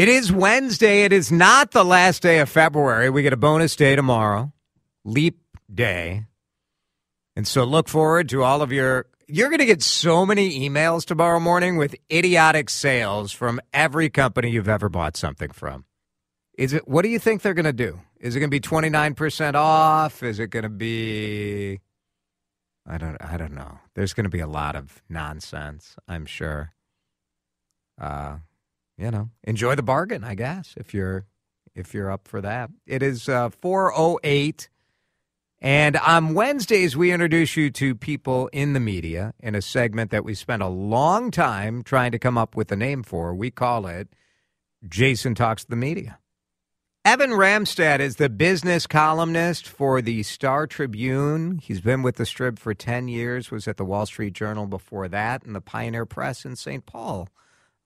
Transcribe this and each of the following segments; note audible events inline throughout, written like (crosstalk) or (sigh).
It is Wednesday. It is not the last day of February. We get a bonus day tomorrow, leap day. And so look forward to all of your. You're going to get so many emails tomorrow morning with idiotic sales from every company you've ever bought something from. Is it? What do you think they're going to do? Is it going to be 29% off? Is it going to be I don't I don't know. There's going to be a lot of nonsense, I'm sure. Uh you know, enjoy the bargain, I guess, if you're if you're up for that. It is uh, 408 and on Wednesdays we introduce you to people in the media in a segment that we spent a long time trying to come up with a name for. We call it Jason Talks to the Media. Evan Ramstad is the business columnist for the Star Tribune. He's been with the Strib for 10 years, was at the Wall Street Journal before that, and the Pioneer Press in St. Paul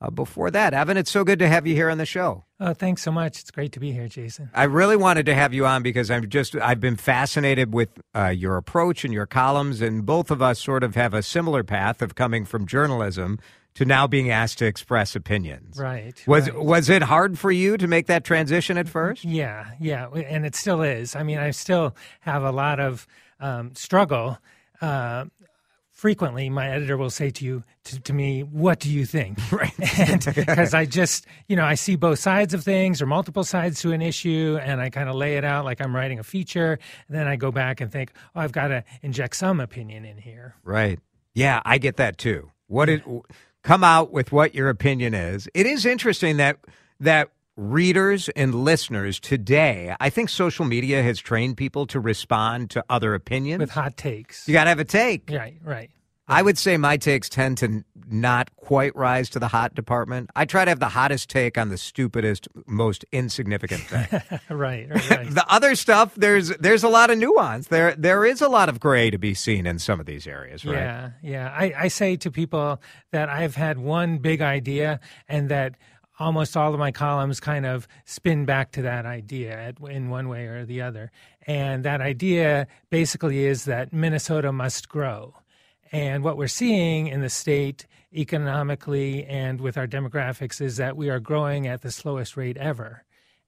uh, before that. Evan, it's so good to have you here on the show. Oh, thanks so much. It's great to be here, Jason. I really wanted to have you on because I'm just I've been fascinated with uh, your approach and your columns, and both of us sort of have a similar path of coming from journalism to now being asked to express opinions. Right. Was right. was it hard for you to make that transition at first? Yeah, yeah, and it still is. I mean, I still have a lot of um, struggle. Uh, frequently my editor will say to you to, to me what do you think? (laughs) Right. (laughs) Because i just you know i see both sides of things or multiple sides to an issue and i kind of lay it out like i'm writing a feature. And then i go back and think oh i've got to inject some opinion in here. Right. Yeah i get that too. What it come out with what your opinion is. It is interesting that that readers and listeners today, I think social media has trained people to respond to other opinions. With hot takes. You got to have a take. Right, right. I would say my takes tend to not quite rise to the hot department. I try to have the hottest take on the stupidest, most insignificant thing. (laughs) right, right, right. the other stuff, there's there's a lot of nuance. There there is a lot of gray to be seen in some of these areas, right? Yeah, yeah. I, I say to people that I've had one big idea and that almost all of my columns kind of spin back to that idea in one way or the other. And that idea basically is that Minnesota must grow. And what we're seeing in the state economically and with our demographics is that we are growing at the slowest rate ever.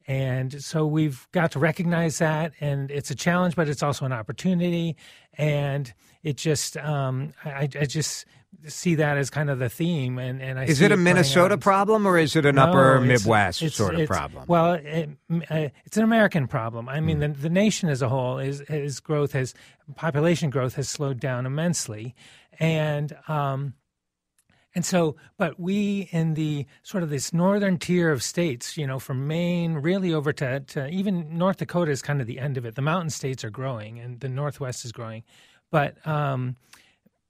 And so we've got to recognize that, and it's a challenge, but it's also an opportunity. And it just, um, I, I, just see that as kind of the theme. And, and I is it a Minnesota problem or is it an no, upper it's, Midwest it's, sort it's, of problem? Well, it, uh, it's an American problem. I mean, mm. the, the nation as a whole is, is growth has population growth has slowed down immensely, and um, and so, but we in the sort of this northern tier of states, you know, from Maine really over to, to even North Dakota is kind of the end of it. The mountain states are growing and the Northwest is growing. But, um,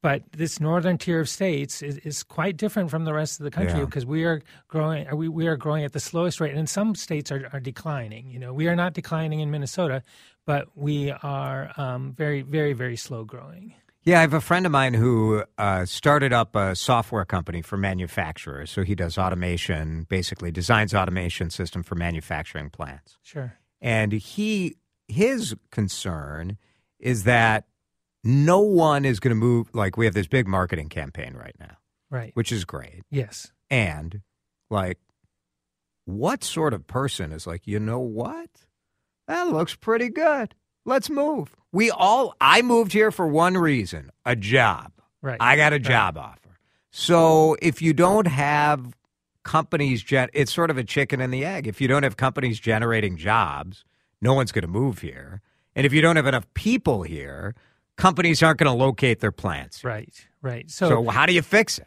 but this northern tier of states is, is quite different from the rest of the country Yeah. because we are growing we, we are growing at the slowest rate and some states are, are declining you know we are not declining in minnesota but we are um, very very very slow growing Yeah, I have a friend of mine who uh, started up a software company for manufacturers. So he does automation, basically designs automation system for manufacturing plants. sure And he his concern is that no one is going to move. Like we have this big marketing campaign right now, right which is great. yes And like, what sort of person is like, you know what? That looks pretty good. Let's move. We all, I moved here for one reason a job. right I got a Right. job offer. So if you don't have companies, gen- it's sort of a chicken and the egg. If you don't have companies generating jobs, no one's going to move here. And if you don't have enough people here, companies aren't going to locate their plants. right right So, so, how do you fix it?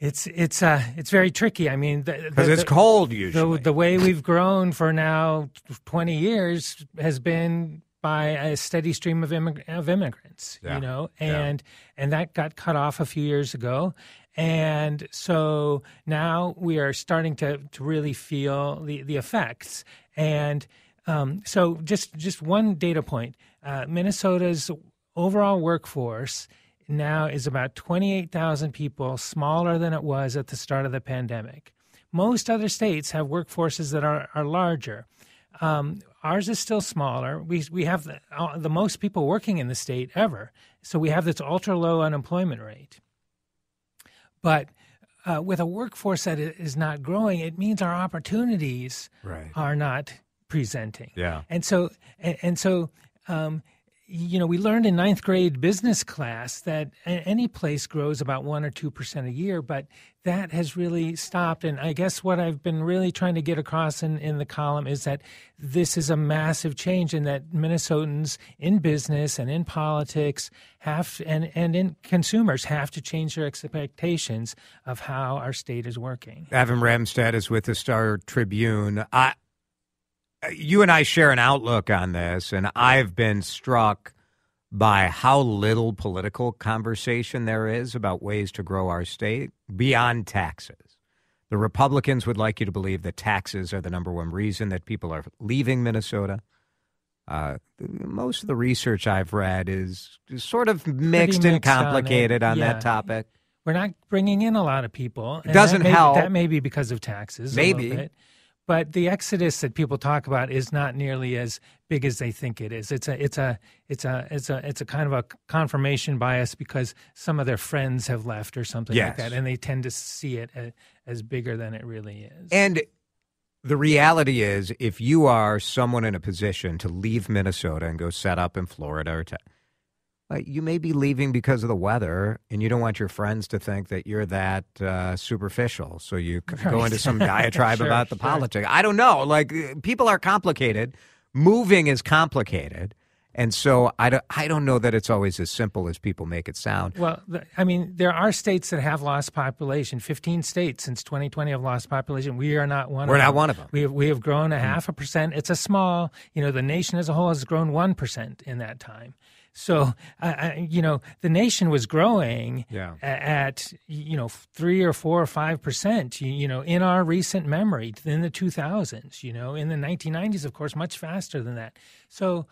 it's it's uh it's very tricky i mean the, Because it's the- cold usually. the way we've grown for now 20 years has been by a steady stream of, immig- of immigrants Yeah. you know Yeah. and and that got cut off a few years ago And so now we are starting to, to really feel the, the effects. And um, so just just one data point: uh, Minnesota's overall workforce now is about 28,000 people, smaller than it was at the start of the pandemic. Most other states have workforces that are, are larger. Um, ours is still smaller. We, we have the, uh, the most people working in the state ever. So we have this ultra low unemployment rate. But uh, with a workforce that is not growing, it means our opportunities right. are not presenting. Yeah. And so, and, and so, um, you know, we learned in ninth grade business class that any place grows about one or two percent a year, but that has really stopped. And I guess what I've been really trying to get across in, in the column is that this is a massive change, and that Minnesotans in business and in politics have and and in consumers have to change their expectations of how our state is working. Evan Ramstad is with the Star Tribune. I you and I share an outlook on this, and I've been struck by how little political conversation there is about ways to grow our state beyond taxes. The Republicans would like you to believe that taxes are the number one reason that people are leaving Minnesota. Uh, most of the research I've read is, sort of mixed, mixed and complicated on, on yeah. that topic. We're not bringing in a lot of people. It doesn't that may, help. That may be because of taxes. Maybe. But the exodus that people talk about is not nearly as big as they think it is. It's a it's a it's a it's a it's a kind of a confirmation bias because some of their friends have left or something yes. like that, and they tend to see it as, as bigger than it really is. And the reality is, if you are someone in a position to leave Minnesota and go set up in Florida or to uh, you may be leaving because of the weather, and you don't want your friends to think that you're that uh, superficial. So you right. go into some (laughs) diatribe sure, about the sure. politics. I don't know. Like uh, people are complicated. Moving is complicated. And so I don't, I don't know that it's always as simple as people make it sound. Well, I mean, there are states that have lost population. 15 states since 2020 have lost population. We are not one We're of not them. one of them. We have, we have grown a mm. half a percent. It's a small, you know, the nation as a whole has grown 1% in that time. So, uh, you know, the nation was growing yeah. at, you know, three or four or five percent, you, you know, in our recent memory in the 2000s, you know, in the 1990s, of course, much faster than that. So,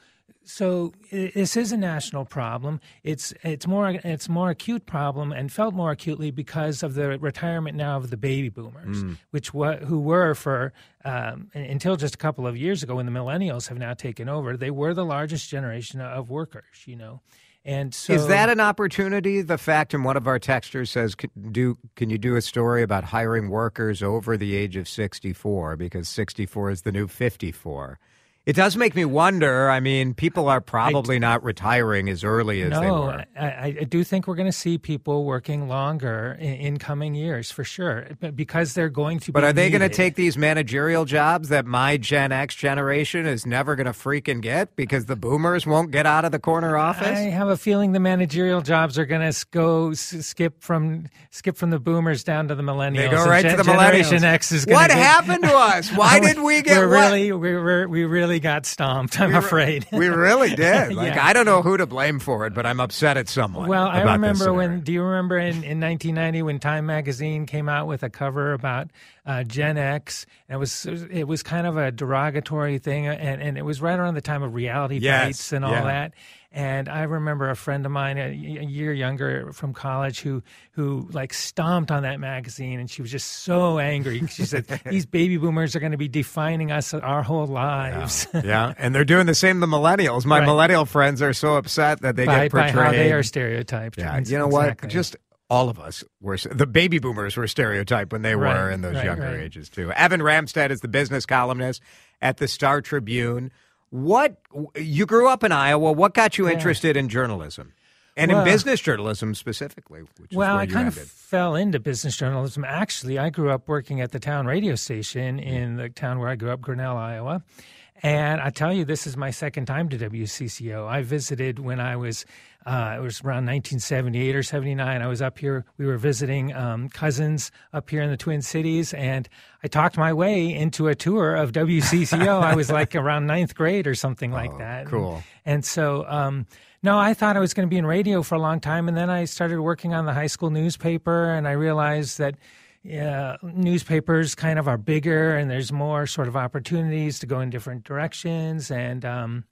so this is a national problem. It's it's more it's more acute problem and felt more acutely because of the retirement now of the baby boomers, mm. which who were for um, until just a couple of years ago when the millennials have now taken over. They were the largest generation of workers, you know. And so, is that an opportunity? The fact, and one of our texters says, can, "Do can you do a story about hiring workers over the age of sixty-four because sixty-four is the new fifty-four? It does make me wonder. I mean, people are probably not retiring as early as no, they were. I, I do think we're going to see people working longer in, in, coming years for sure, because they're going to. But are they going to take these managerial jobs that my Gen X generation is never going to freaking get because the Boomers won't get out of the corner office? I have a feeling the managerial jobs are going to go skip from skip from the Boomers down to the Millennials. They go right Gen- to the Generation Millennials. X is what get, happened to us? Why (laughs) did we get? We're really we we we really got stomped. I'm we afraid we really (laughs) did. Like yeah. I don't know who to blame for it, but I'm upset at someone. Well, I remember when. Do you remember in, in 1990 when Time Magazine came out with a cover about uh, Gen X? And it was it was kind of a derogatory thing, and and it was right around the time of reality yes. bites and all yeah. that. And I remember a friend of mine, a, a, year younger from college, who who like stomped on that magazine, and she was just so angry. She said, (laughs) "These baby boomers are going to be defining us our whole lives." Yeah, yeah. and they're doing the same to millennials. My Right. millennial friends are so upset that they by, get by portrayed. how they are stereotyped. Yeah, you know exactly. what? Just all of us were the baby boomers were stereotyped when they were in those right, younger right. ages too. Evan Ramstad is the business columnist at the Star Tribune. What you grew up in Iowa? What got you Yeah. interested in journalism and Well- in business journalism specifically? Which is Well, where I you kind ended. of fell into business journalism. Actually, I grew up working at the town radio station in the town where I grew up, Grinnell, Iowa. And I tell you, this is my second time to WCCO. I visited when I was, uh, it was around 1978 or 79. I was up here. We were visiting um, cousins up here in the Twin Cities, and I talked my way into a tour of WCCO. I was like (laughs) around ninth grade or something like Oh, that. cool. And, and so, um, no, I thought I was going to be in radio for a long time, and then I started working on the high school newspaper, and I realized that yeah, newspapers kind of are bigger, and there's more sort of opportunities to go in different directions. And um,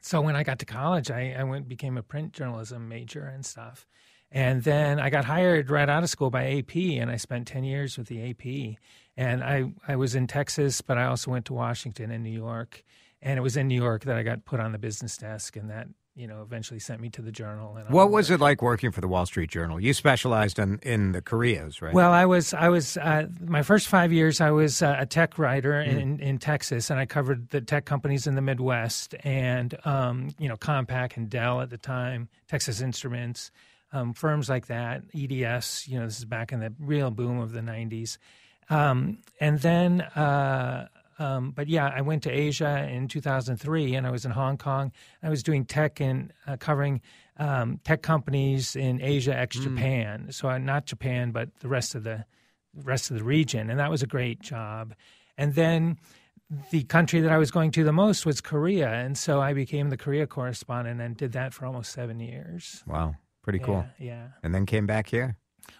so when I got to college, I, I went became a print journalism major and stuff. And then I got hired right out of school by AP, and I spent ten years with the AP. And I I was in Texas, but I also went to Washington and New York. And it was in New York that I got put on the business desk, and that you know eventually sent me to the Journal. And What was it like working for the Wall Street Journal? You specialized in, in the Koreas, right? Well, I was I was uh, my first five years. I was uh, a tech writer in, in Texas, and I covered the tech companies in the Midwest, and um, you know Compaq and Dell at the time, Texas Instruments, um, firms like that, EDS. You know, this is back in the real boom of the '90s, um, and then. Uh, um, but yeah, I went to Asia in 2003, and I was in Hong Kong. I was doing tech and uh, covering um, tech companies in Asia, ex Japan. So uh, not Japan, but the rest of the rest of the region, and that was a great job. And then the country that I was going to the most was Korea, and so I became the Korea correspondent and did that for almost seven years. wow, pretty cool. Yeah, yeah. And then came back here.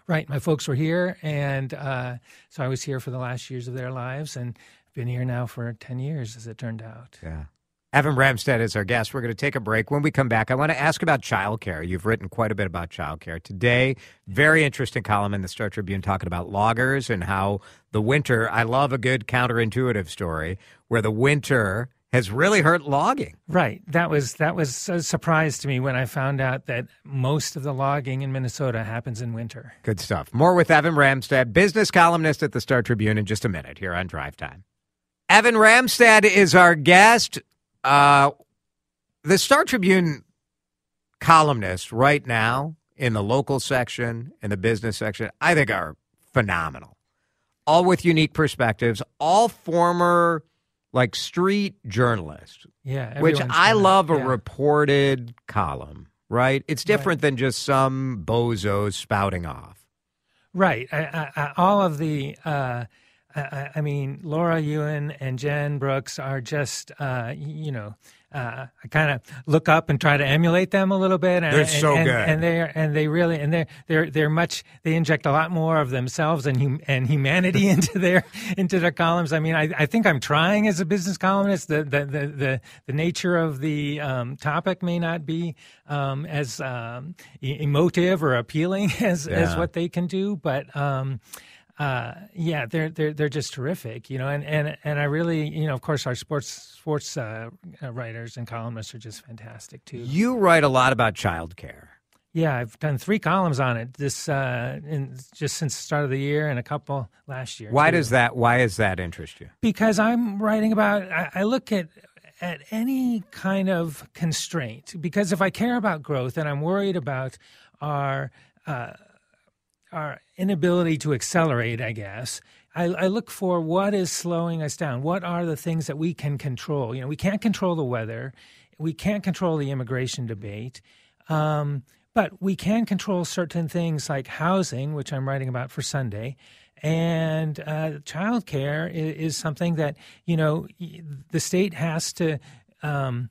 Right. My folks were here, and uh, so I was here for the last years of their lives, and been here now for ten years, as it turned out. Yeah. Evan Ramstad is our guest. We're going to take a break. When we come back, I want to ask about childcare. You've written quite a bit about childcare today. Very interesting column in the Star Tribune talking about loggers and how the winter. I love a good counterintuitive story where the winter has really hurt logging. Right. That was that was a surprise to me when I found out that most of the logging in Minnesota happens in winter. Good stuff. More with Evan Ramstad, business columnist at the Star Tribune, in just a minute here on Drive Time. Evan Ramstad is our guest. Uh, the Star Tribune columnists right now in the local section and the business section, I think are phenomenal. All with unique perspectives, all former like street journalists, Yeah. which I love a yeah. reported column, right? It's different than just some bozos spouting off. Right. I, I, I, all of the, uh, I- I, I mean, Laura Yuen and Jen Brooks are just, uh, you know, uh, I kind of look up and try to emulate them a little bit. And, They're and, so and, good. and they're and they really and they're they're they're much. They inject a lot more of themselves and hum, and humanity (laughs) into their into their columns. I mean, I, I think I'm trying as a business columnist. The the the the, the nature of the um, topic may not be um, as um, emotive or appealing (laughs) as as what they can do, but. Um, uh, yeah, they're they're they're just terrific, you know, and, and and I really, you know, of course, our sports sports uh, uh, writers and columnists are just fantastic too. You write a lot about childcare. Yeah, I've done three columns on it this uh, in, just since the start of the year, and a couple last year. Why too. does that? Why does that interest you? because I'm writing about I, I look at at any kind of constraint because if I care about growth and I'm worried about our uh, our inability to accelerate, I guess. I, I look for what is slowing us down. What are the things that we can control? You know, we can't control the weather. We can't control the immigration debate. Um, but we can control certain things like housing, which I'm writing about for Sunday, and uh, childcare is, is something that you know the state has to um,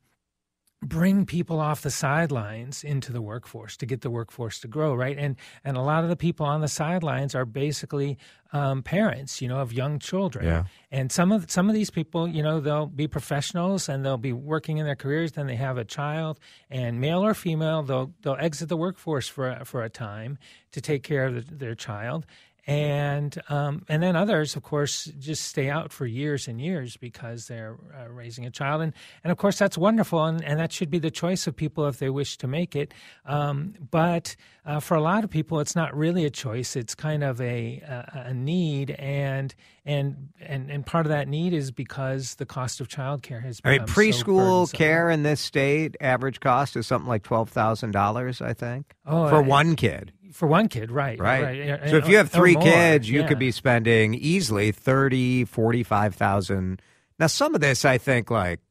bring people off the sidelines into the workforce to get the workforce to grow, right? And and a lot of the people on the sidelines are basically um, parents, you know, of young children. Yeah. And some of some of these people, you know, they'll be professionals and they'll be working in their careers. Then they have a child, and male or female, they'll they'll exit the workforce for a, for a time to take care of the, their child. And um, and then others, of course, just stay out for years and years because they're uh, raising a child, and and of course that's wonderful, and, and that should be the choice of people if they wish to make it. Um, but uh, for a lot of people, it's not really a choice; it's kind of a a, a need, and and and and part of that need is because the cost of childcare has. I mean, become so preschool care in this state, average cost is something like twelve thousand dollars, I think, Oh, for uh, one kid. For one kid, right? Right. right. So if you have three kids, you yeah. could be spending easily thirty, forty-five thousand Now, some of this, I think, like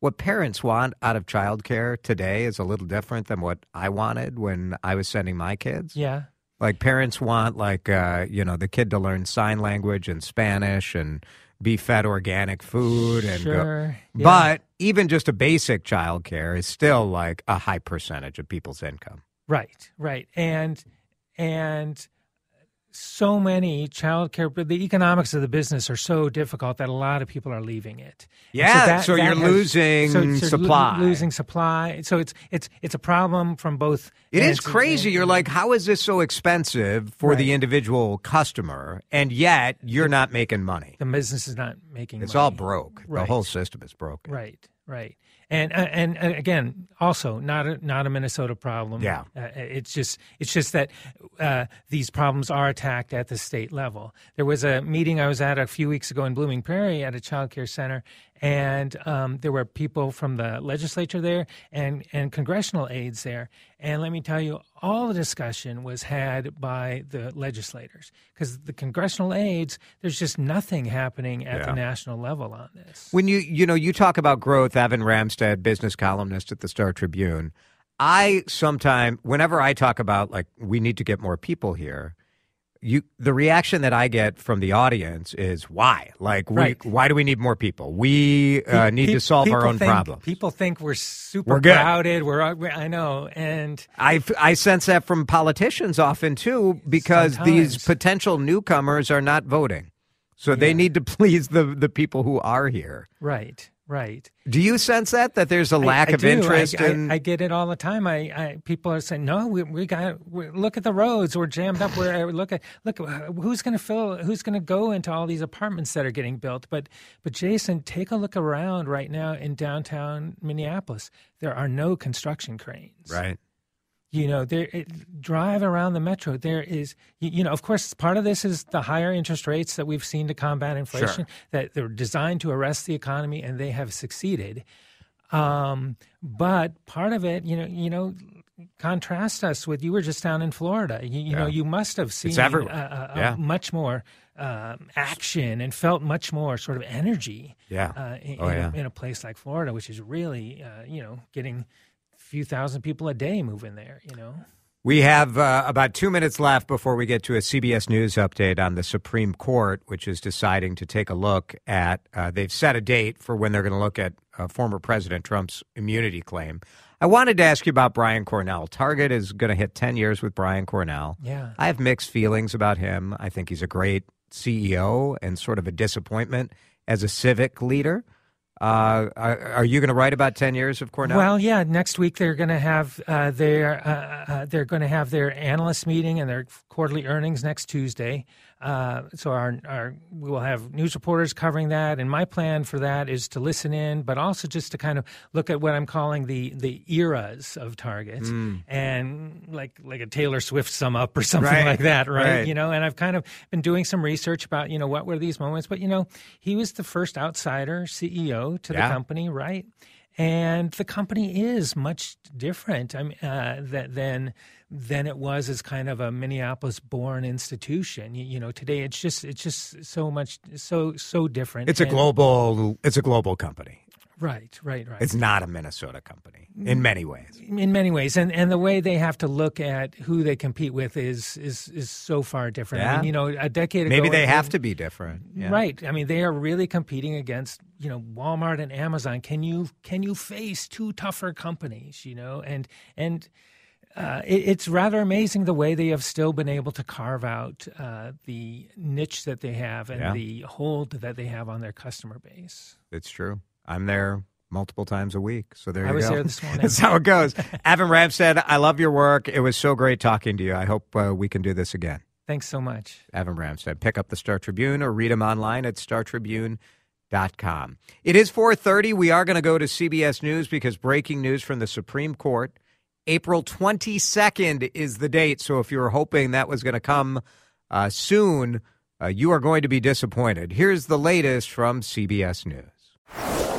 what parents want out of childcare today is a little different than what I wanted when I was sending my kids. Yeah. Like parents want, like, uh, you know, the kid to learn sign language and Spanish and be fed organic food and go. Sure. yeah. But even just a basic childcare is still like a high percentage of people's income. Right, right, and and so many childcare, the economics of the business are so difficult that a lot of people are leaving it. And Yeah, so you're losing so- so lo- supply. losing supply. So it's it's it's a problem from both. It is crazy. You're like, how is this so expensive for the individual customer, and yet you're not making money? the business is not making. Money. It's money. all broke. The whole system is broken. Right, right, and uh, and uh, again, also not a, not a Minnesota problem. Yeah. uh, it's just it's just that uh, these problems are attacked at the state level. There was a meeting I was at a few weeks ago in Blooming Prairie at a child care center, and um, there were people from the legislature there and and congressional aides there. And let me tell you, all the discussion was had by the legislators because the congressional aides, there's just nothing happening at Yeah. the national level on this. When you you know you talk about growth, Evan Ramstad, business columnist at the Star Tribune. I sometimes, whenever I talk about like we need to get more people here, you the reaction that I get from the audience is why? Like, we, Right. why do we need more people? We uh, need Pe- to solve our own think, problems. People think we're super We're crowded. We're, we're I know, and I, I sense that from politicians often too, because these potential newcomers are not voting. So they need to (laughs) please the, the people who are here. right, right. Do you sense that that there's a lack I of do. Interest I, in? I, get it all the time. I, I people are saying, "No, we, we got we, look at the roads. We're jammed up. We're uh, look at look uh, who's going to fill who's going to go into all these apartments that are getting built." But but Jason, take a look around right now in downtown Minneapolis. There are no construction cranes. right. You know there it, drive around the metro there is you, you know of course part of this is the higher interest rates that we've seen to combat inflation sure. that they're designed to arrest the economy and they have succeeded um, but part of it you know you know contrast us with you were just down in Florida you, you know you must have seen uh, uh, Yeah. much more um, action and felt much more sort of energy Yeah. uh, in, Oh, in, yeah. a, in a place like Florida, which is really, uh, you know, getting few thousand people a day moving there, you know. We have uh, about two minutes left before we get to a CBS News update on the Supreme Court, which is deciding to take a look at. Uh, they've set a date for when they're going to look at uh, former President Trump's immunity claim. I wanted to ask you about Brian Cornell. Target is going to hit 10 years with Brian Cornell. Yeah. I have mixed feelings about him. I think he's a great CEO and sort of a disappointment as a civic leader. Uh, are, are you going to write about 10 years of Cornell? Well, yeah. Next week they're going to have uh, their uh, uh, they're going to have their analyst meeting and their quarterly earnings next Tuesday. Uh, so our our we will have news reporters covering that, and my plan for that is to listen in, but also just to kind of look at what I'm calling the the eras of Target, and like like a Taylor Swift sum up or (laughs) something Right, like that, right? right. You know, and I've kind of been doing some research about you know what were these moments, but you know he was the first outsider CEO to Yeah. the company, right? And the company is much different I mean, uh, that, than than it was as kind of a Minneapolis-born institution. You, you know, today it's just it's just so much so so different. it's a And- global it's a global company. Right, right, right. It's not a Minnesota company in many ways. in many ways, and and the way they have to look at who they compete with is is is so far different. I Yeah. mean, you know, a decade ago, Maybe they have to be different. Yeah. Right. I mean, they are really competing against you know Walmart and Amazon. Can you can you face two tougher companies? You know, and and uh, it, it's rather amazing the way they have still been able to carve out uh, the niche that they have and Yeah. the hold that they have on their customer base. It's true. I'm there multiple times a week. So there I you go. I was there this morning. (laughs) That's how it goes. (laughs) Evan Ramstad, I love your work. It was so great talking to you. I hope uh, we can do this again. Thanks so much. Evan Ramstad. Pick up the Star Tribune or read them online at startribune.com. It is 4:30. We are going to go to CBS News because breaking news from the Supreme Court. April 22nd is the date. So if you were hoping that was going to come uh, soon, uh, you are going to be disappointed. Here's the latest from CBS News.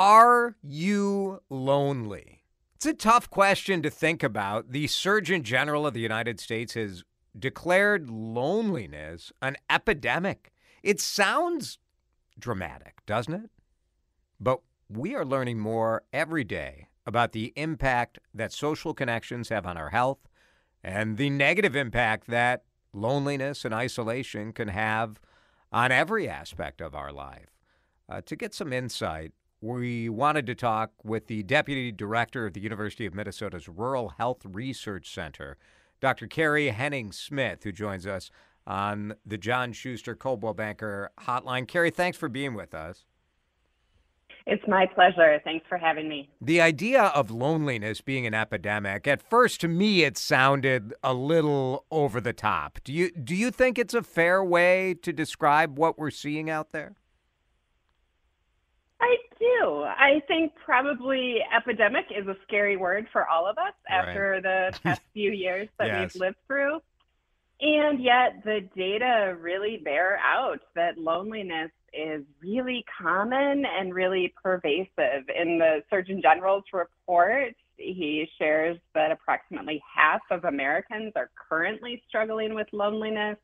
Are you lonely? It's a tough question to think about. The Surgeon General of the United States has declared loneliness an epidemic. It sounds dramatic, doesn't it? But we are learning more every day about the impact that social connections have on our health and the negative impact that loneliness and isolation can have on every aspect of our life. Uh, to get some insight, we wanted to talk with the Deputy Director of the University of Minnesota's Rural Health Research Center, Dr. Carrie Henning Smith, who joins us on the John Schuster Coldwell Banker Hotline. Carrie, thanks for being with us. It's my pleasure. Thanks for having me. The idea of loneliness being an epidemic, at first to me it sounded a little over the top. Do you do you think it's a fair way to describe what we're seeing out there? I do. I think probably epidemic is a scary word for all of us after Right. the (laughs) past few years that Yes. we've lived through. And yet the data really bear out that loneliness is really common and really pervasive. In the Surgeon General's report, he shares that approximately half of Americans are currently struggling with loneliness.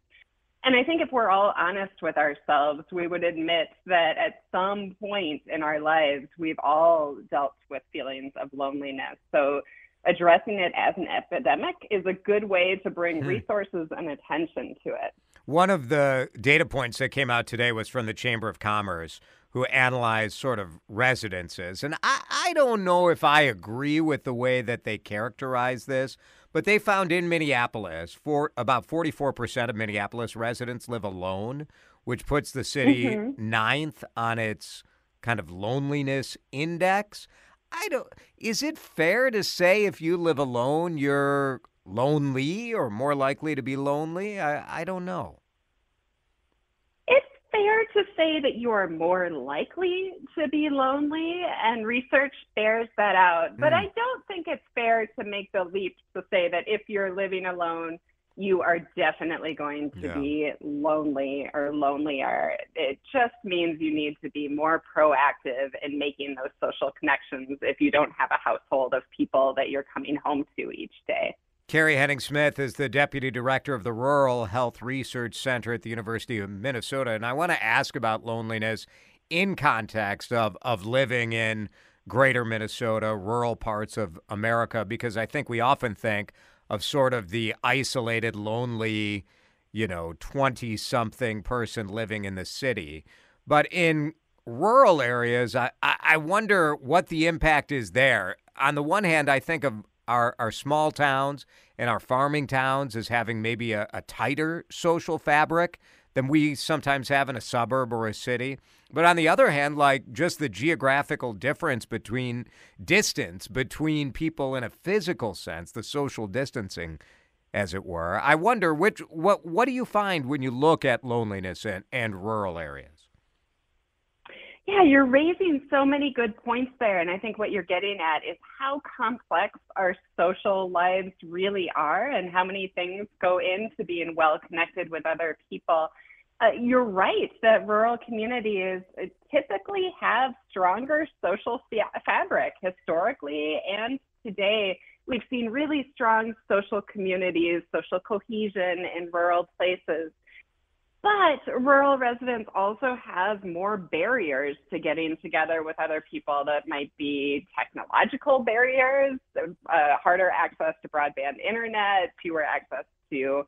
And I think if we're all honest with ourselves, we would admit that at some point in our lives, we've all dealt with feelings of loneliness. So addressing it as an epidemic is a good way to bring Hmm. resources and attention to it. One of the data points that came out today was from the Chamber of Commerce, who analyze sort of residences. And I, I don't know if I agree with the way that they characterize this, but they found in Minneapolis, for about 44% of Minneapolis residents live alone, which puts the city Mhm. ninth on its kind of loneliness index. I don't is it fair to say if you live alone you're lonely or more likely to be lonely? I, I don't know. It's fair to say that you are more likely to be lonely, and research bears that out. But Hmm. I don't think it's fair to make the leap to say that if you're living alone, you are definitely going to Yeah. be lonely or lonelier. It just means you need to be more proactive in making those social connections if you don't have a household of people that you're coming home to each day. Carrie Henning Smith is the deputy director of the Rural Health Research Center at the University of Minnesota. And I want to ask about loneliness in context of, of living in greater Minnesota, rural parts of America, because I think we often think of sort of the isolated, lonely, you know, 20 something person living in the city. But in rural areas, I, I I wonder what the impact is there. On the one hand, I think of our, our small towns and our farming towns as having maybe a, a tighter social fabric than we sometimes have in a suburb or a city. But on the other hand, like just the geographical difference between distance between people in a physical sense, the social distancing, as it were. I wonder which what what do you find when you look at loneliness and, and rural areas? Yeah, you're raising so many good points there. And I think what you're getting at is how complex our social lives really are and how many things go into being well connected with other people. Uh, you're right that rural communities uh, typically have stronger social fa- fabric historically and today. We've seen really strong social communities, social cohesion in rural places. But rural residents also have more barriers to getting together with other people that might be technological barriers, uh, harder access to broadband internet, fewer access to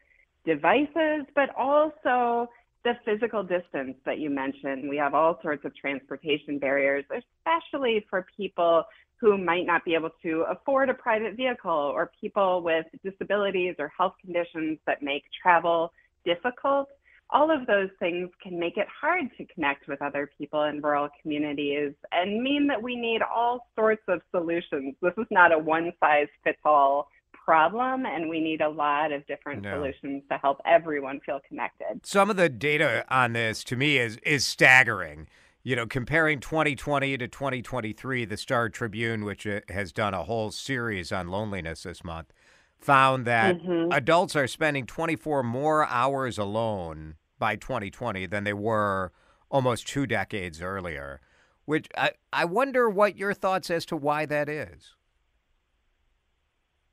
devices, but also the physical distance that you mentioned. We have all sorts of transportation barriers, especially for people who might not be able to afford a private vehicle or people with disabilities or health conditions that make travel difficult. All of those things can make it hard to connect with other people in rural communities and mean that we need all sorts of solutions. This is not a one size fits all problem, and we need a lot of different No. solutions to help everyone feel connected. Some of the data on this to me is is staggering. You know, comparing 2020 to 2023, the Star Tribune, which uh, has done a whole series on loneliness this month, found that Mhm. adults are spending 24 more hours alone by 2020 than they were almost two decades earlier. Which I, I wonder what your thoughts as to why that is.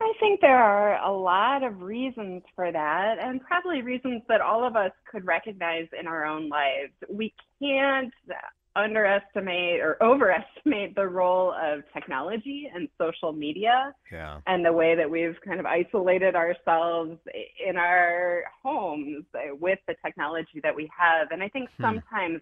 I think there are a lot of reasons for that, and probably reasons that all of us could recognize in our own lives. We can't underestimate or overestimate the role of technology and social media Yeah. and the way that we've kind of isolated ourselves in our homes with the technology that we have. And I think Hmm. sometimes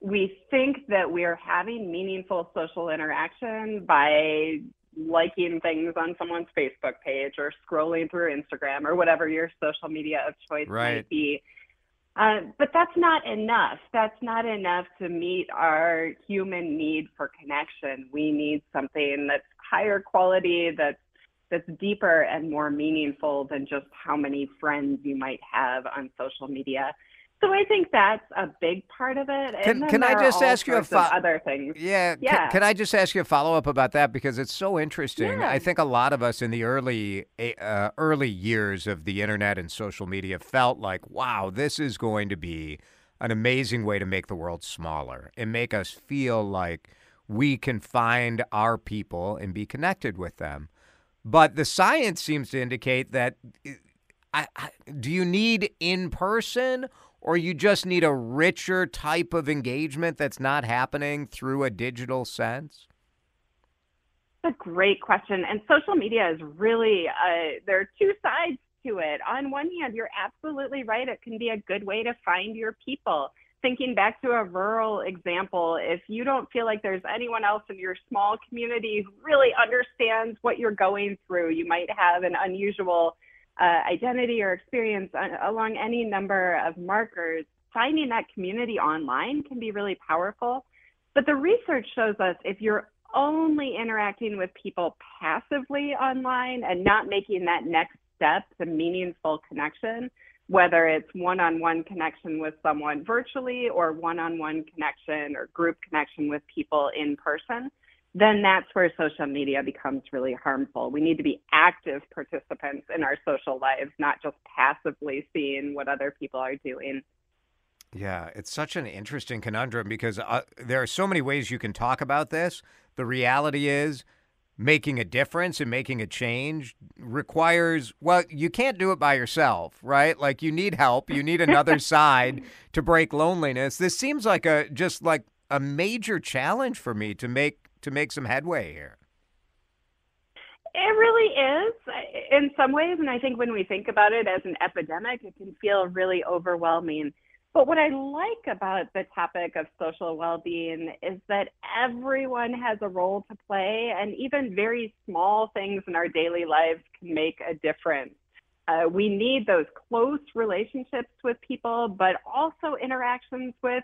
we think that we're having meaningful social interaction by liking things on someone's Facebook page or scrolling through Instagram or whatever your social media of choice Right. might be. Uh, but that's not enough. That's not enough to meet our human need for connection. We need something that's higher quality, that's that's deeper and more meaningful than just how many friends you might have on social media. So I think that's a big part of it. Can- can I just ask you a fo- other things? Yeah. Yeah. Can, I just ask you a follow up about that because it's so interesting. Yeah. I think a lot of us in the early uh, early years of the internet and social media felt like, wow, this is going to be an amazing way to make the world smaller and make us feel like we can find our people and be connected with them. But the science seems to indicate that. I, I, do you need in person or you just need a richer type of engagement that's not happening through a digital sense? That's a great question. And social media is really, uh, there are two sides to it. On one hand, you're absolutely right. It can be a good way to find your people. Thinking back to a rural example, if you don't feel like there's anyone else in your small community who really understands what you're going through, you might have an unusual uh, identity or experience on, along any number of markers. Finding that community online can be really powerful. But the research shows us if you're only interacting with people passively online and not making that next step to meaningful connection, whether it's one on one connection with someone virtually or one on one connection or group connection with people in person, then that's where social media becomes really harmful. We need to be active participants in our social lives, not just passively seeing what other people are doing. Yeah, it's such an interesting conundrum because uh, there are so many ways you can talk about this. The reality is, making a difference and making a change requires, well, you can't do it by yourself, right? Like you need help, you need another (laughs) side to break loneliness. This seems like a just like a major challenge for me to make to make some headway here. It really is in some ways. And I think when we think about it as an epidemic, it can feel really overwhelming. But what I like about the topic of social well being is that everyone has a role to play, and even very small things in our daily lives can make a difference. Uh, we need those close relationships with people, but also interactions with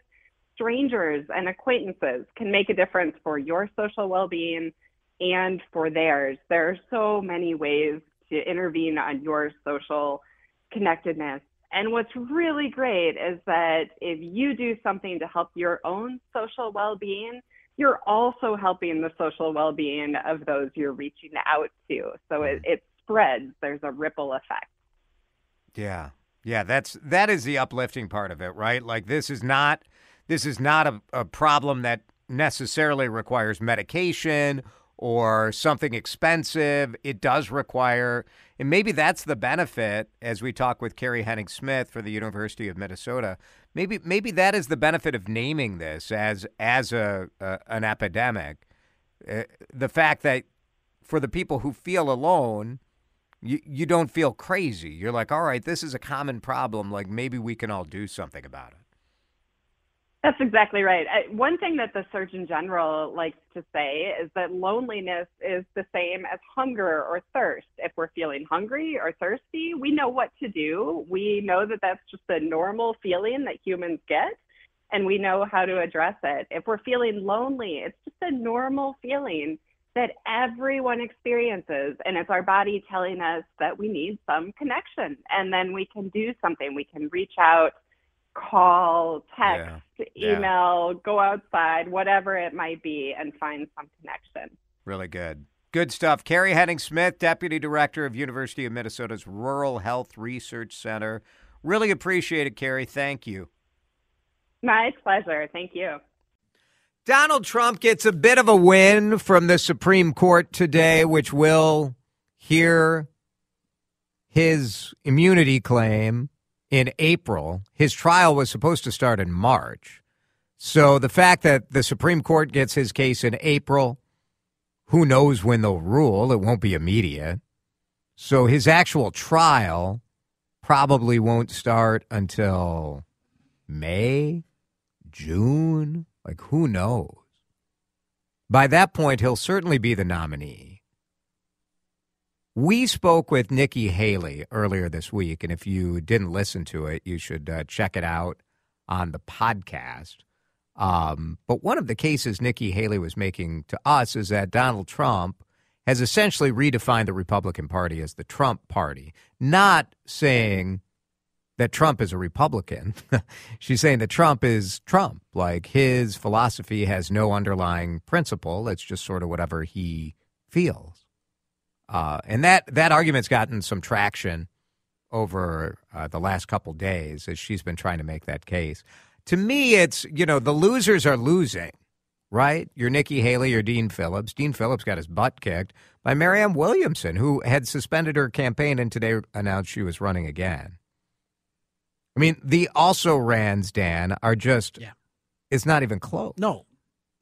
strangers and acquaintances can make a difference for your social well being and for theirs. There are so many ways to intervene on your social connectedness. And what's really great is that if you do something to help your own social well being, you're also helping the social well being of those you're reaching out to. So it, it spreads, there's a ripple effect. Yeah. Yeah, that's that is the uplifting part of it, right? Like this is not this is not a, a problem that necessarily requires medication or something expensive. It does require and maybe that's the benefit as we talk with Carrie Henning Smith for the University of Minnesota. Maybe maybe that is the benefit of naming this as as a, a an epidemic. Uh, the fact that for the people who feel alone, you you don't feel crazy. You're like, all right, this is a common problem. Like maybe we can all do something about it. That's exactly right. One thing that the Surgeon General likes to say is that loneliness is the same as hunger or thirst. If we're feeling hungry or thirsty, we know what to do. We know that that's just a normal feeling that humans get, and we know how to address it. If we're feeling lonely, it's just a normal feeling that everyone experiences, and it's our body telling us that we need some connection, and then we can do something. We can reach out call, text, yeah. email, yeah. go outside, whatever it might be, and find some connection. Really good. Good stuff. Carrie Henning Smith, Deputy Director of University of Minnesota's Rural Health Research Center. Really appreciate it, Carrie. Thank you. My pleasure. Thank you. Donald Trump gets a bit of a win from the Supreme Court today, which will hear his immunity claim in April. His trial was supposed to start in March. So the fact that the Supreme Court gets his case in April, who knows when they'll rule? It won't be immediate. So his actual trial probably won't start until May, June. Like, who knows? By that point, he'll certainly be the nominee. We spoke with Nikki Haley earlier this week, and if you didn't listen to it, you should uh, check it out on the podcast. Um, but one of the cases Nikki Haley was making to us is that Donald Trump has essentially redefined the Republican Party as the Trump Party, not saying that Trump is a Republican. (laughs) She's saying that Trump is Trump. Like his philosophy has no underlying principle. It's just sort of whatever he feels. Uh, and that, that argument's gotten some traction over uh, the last couple days as she's been trying to make that case. To me, it's, you know, the losers are losing, right? You're Nikki Haley or Dean Phillips. Dean Phillips got his butt kicked by Marianne Williamson, who had suspended her campaign and today announced she was running again. I mean, the also rans, Dan, are just, yeah. it's not even close. No,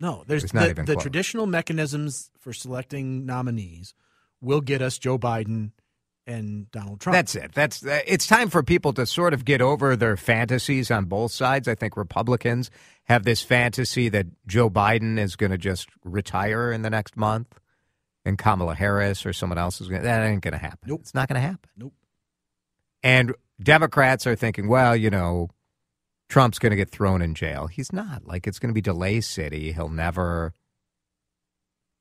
no. There's the, the traditional mechanisms for selecting nominees will get us Joe Biden and Donald Trump. That's it. That's uh, it's time for people to sort of get over their fantasies on both sides. I think Republicans have this fantasy that Joe Biden is going to just retire in the next month, and Kamala Harris or someone else is going. to That ain't going to happen. Nope. It's not going to happen. Nope. And Democrats are thinking, well, you know, Trump's going to get thrown in jail. He's not. Like it's going to be delay city. He'll never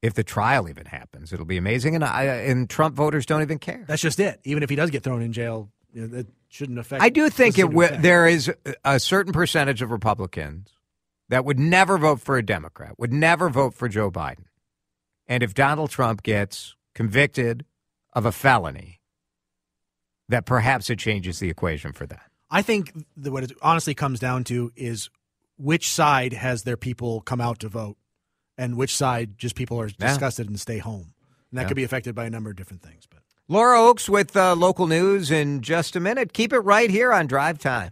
if the trial even happens. It'll be amazing, and I, and Trump voters don't even care. That's just it. Even if he does get thrown in jail, you know, that shouldn't affect. I do think it w- there is a certain percentage of Republicans that would never vote for a Democrat, would never vote for Joe Biden, and if Donald Trump gets convicted of a felony, that perhaps it changes the equation for that. I think that what it honestly comes down to is which side has their people come out to vote and which side just people are disgusted yeah. and stay home. And that yeah. could be affected by a number of different things. But Laura Oakes with uh, local news in just a minute. Keep it right here on Drive Time.